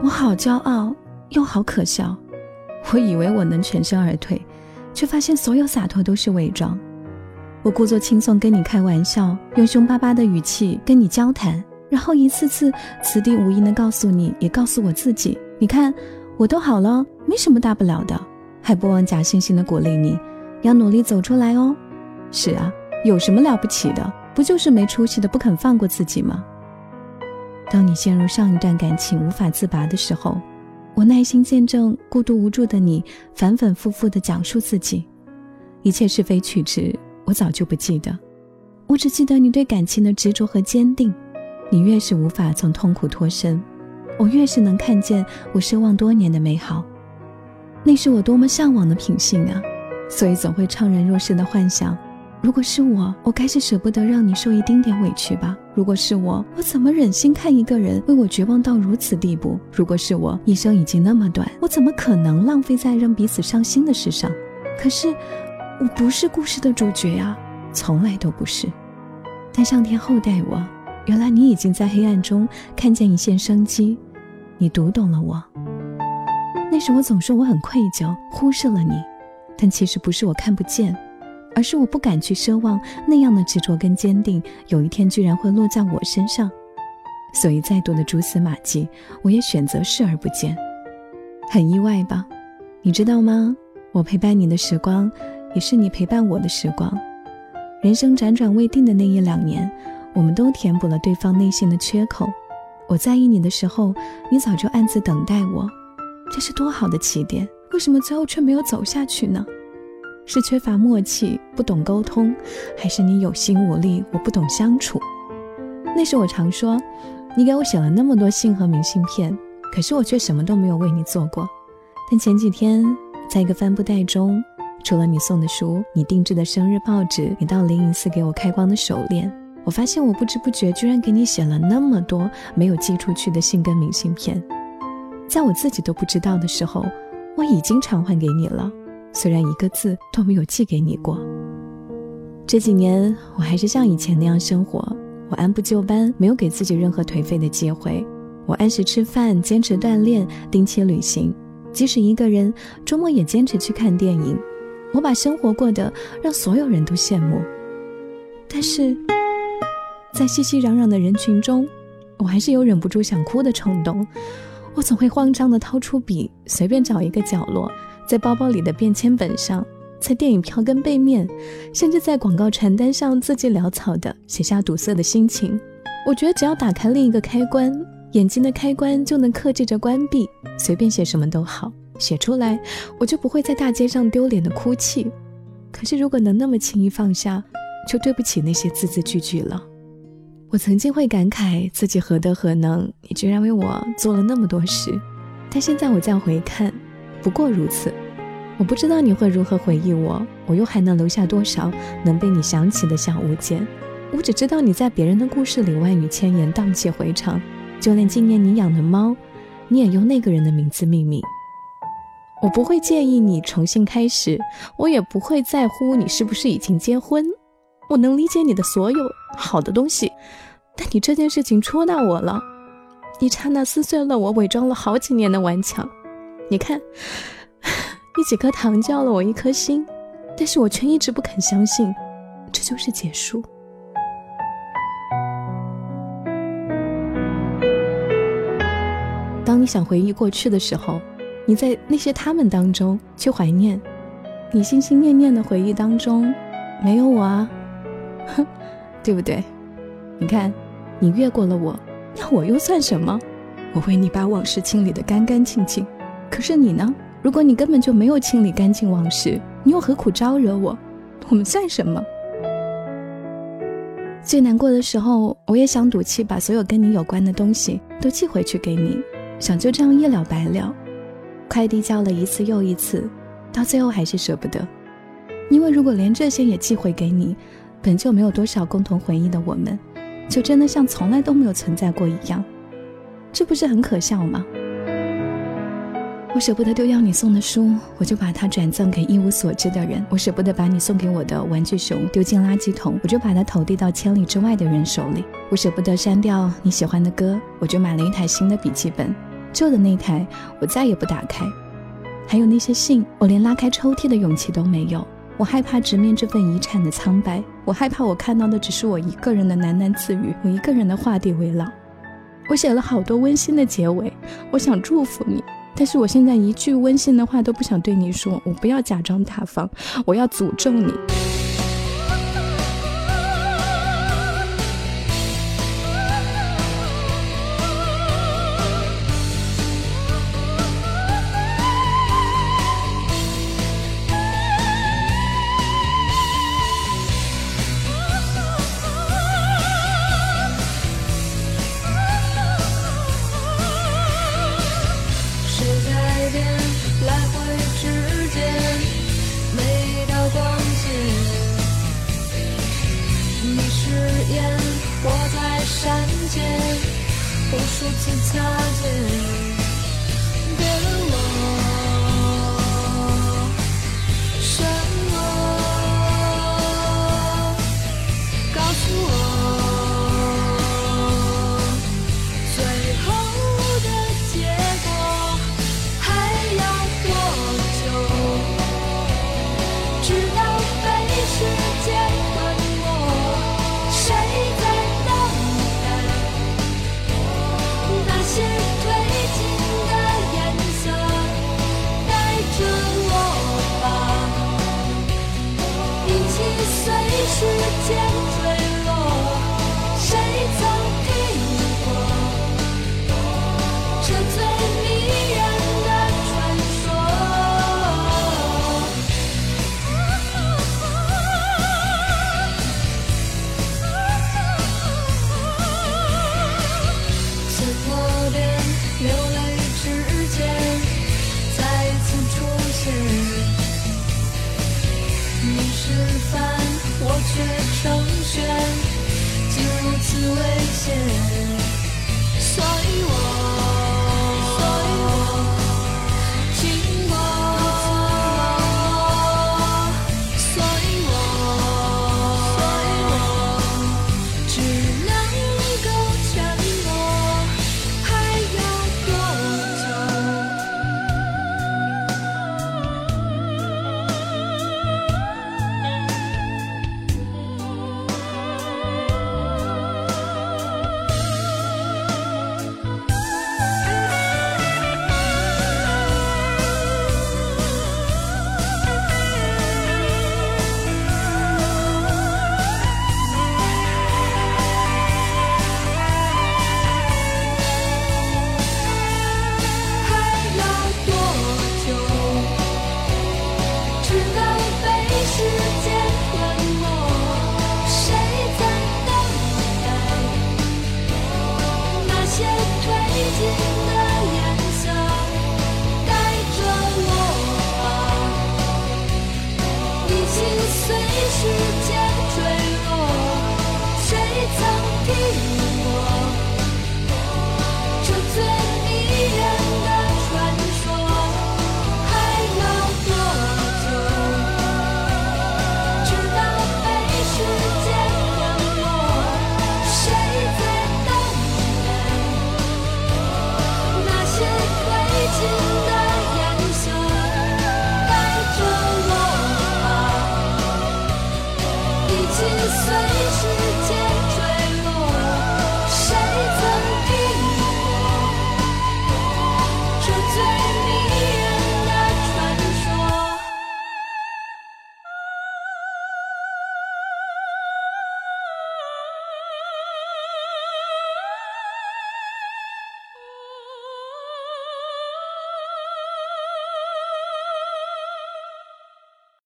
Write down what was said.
我好骄傲，又好可笑。我以为我能全身而退，却发现所有洒脱都是伪装。我故作轻松跟你开玩笑，用凶巴巴的语气跟你交谈，然后一次次此地无银的告诉你，也告诉我自己：你看，我都好了，没什么大不了的。还不忘假惺惺的鼓励你，要努力走出来哦。是啊，有什么了不起的？不就是没出息的不肯放过自己吗？当你陷入上一段感情无法自拔的时候，我耐心见证孤独无助的你反反复复的讲述自己，一切是非曲直，我早就不记得，我只记得你对感情的执着和坚定。你越是无法从痛苦脱身，我越是能看见我奢望多年的美好。那是我多么向往的品性啊！所以总会怅然若失的幻想。如果是我，我该是舍不得让你受一丁点委屈吧？如果是我，我怎么忍心看一个人为我绝望到如此地步？如果是我，一生已经那么短，我怎么可能浪费在让彼此伤心的事上？可是，我不是故事的主角呀，从来都不是。但上天厚待我，原来你已经在黑暗中看见一线生机，你读懂了我。那时我总说我很愧疚，忽视了你，但其实不是我看不见。而是我不敢去奢望那样的执着跟坚定，有一天居然会落在我身上，所以再多的蛛丝马迹，我也选择视而不见。很意外吧？你知道吗？我陪伴你的时光，也是你陪伴我的时光。人生辗转未定的那一两年，我们都填补了对方内心的缺口。我在意你的时候，你早就暗自等待我，这是多好的起点。为什么最后却没有走下去呢？是缺乏默契，不懂沟通，还是你有心无力，我不懂相处？那时我常说，你给我写了那么多信和明信片，可是我却什么都没有为你做过。但前几天，在一个帆布袋中，除了你送的书、你定制的生日报纸、你到灵隐寺给我开光的手链，我发现我不知不觉居然给你写了那么多没有寄出去的信跟明信片，在我自己都不知道的时候，我已经偿还给你了。虽然一个字都没有寄给你过，这几年我还是像以前那样生活。我按部就班，没有给自己任何颓废的机会。我按时吃饭，坚持锻炼，定期旅行，即使一个人，周末也坚持去看电影。我把生活过得让所有人都羡慕。但是，在熙熙攘攘的人群中，我还是有忍不住想哭的冲动。我总会慌张地掏出笔，随便找一个角落。在包包里的便签本上，在电影票根背面，甚至在广告传单上，字迹潦草的写下堵塞的心情。我觉得只要打开另一个开关，眼睛的开关就能克制着关闭，随便写什么都好，写出来我就不会在大街上丢脸的哭泣。可是如果能那么轻易放下，就对不起那些字字句句了。我曾经会感慨自己何德何能，你居然为我做了那么多事，但现在我再回看。不过如此，我不知道你会如何回忆我，我又还能留下多少能被你想起的小物件？我只知道你在别人的故事里万语千言，荡气回肠，就连纪念你养的猫，你也用那个人的名字命名。我不会介意你重新开始，我也不会在乎你是不是已经结婚。我能理解你的所有好的东西，但你这件事情戳到我了，一刹那撕碎了我伪装了好几年的顽强。你看，你几颗糖叫了我一颗心，但是我却一直不肯相信，这就是结束。当你想回忆过去的时候，你在那些他们当中去怀念，你心心念念的回忆当中没有我啊，哼，对不对？你看，你越过了我，那我又算什么？我为你把往事清理的干干净净。可是你呢？如果你根本就没有清理干净往事，你又何苦招惹我？我们算什么？最难过的时候，我也想赌气把所有跟你有关的东西都寄回去给你，想就这样一了百了。快递叫了一次又一次，到最后还是舍不得，因为如果连这些也寄回给你，本就没有多少共同回忆的我们，就真的像从来都没有存在过一样，这不是很可笑吗？我舍不得丢掉你送的书，我就把它转赠给一无所知的人；我舍不得把你送给我的玩具熊丢进垃圾桶，我就把它投递到千里之外的人手里；我舍不得删掉你喜欢的歌，我就买了一台新的笔记本；旧的那台我再也不打开。还有那些信，我连拉开抽屉的勇气都没有。我害怕直面这份遗产的苍白，我害怕我看到的只是我一个人的喃喃自语，我一个人的画地为牢。我写了好多温馨的结尾，我想祝福你，但是我现在一句温馨的话都不想对你说。我不要假装大方，我要诅咒你。无数次擦肩。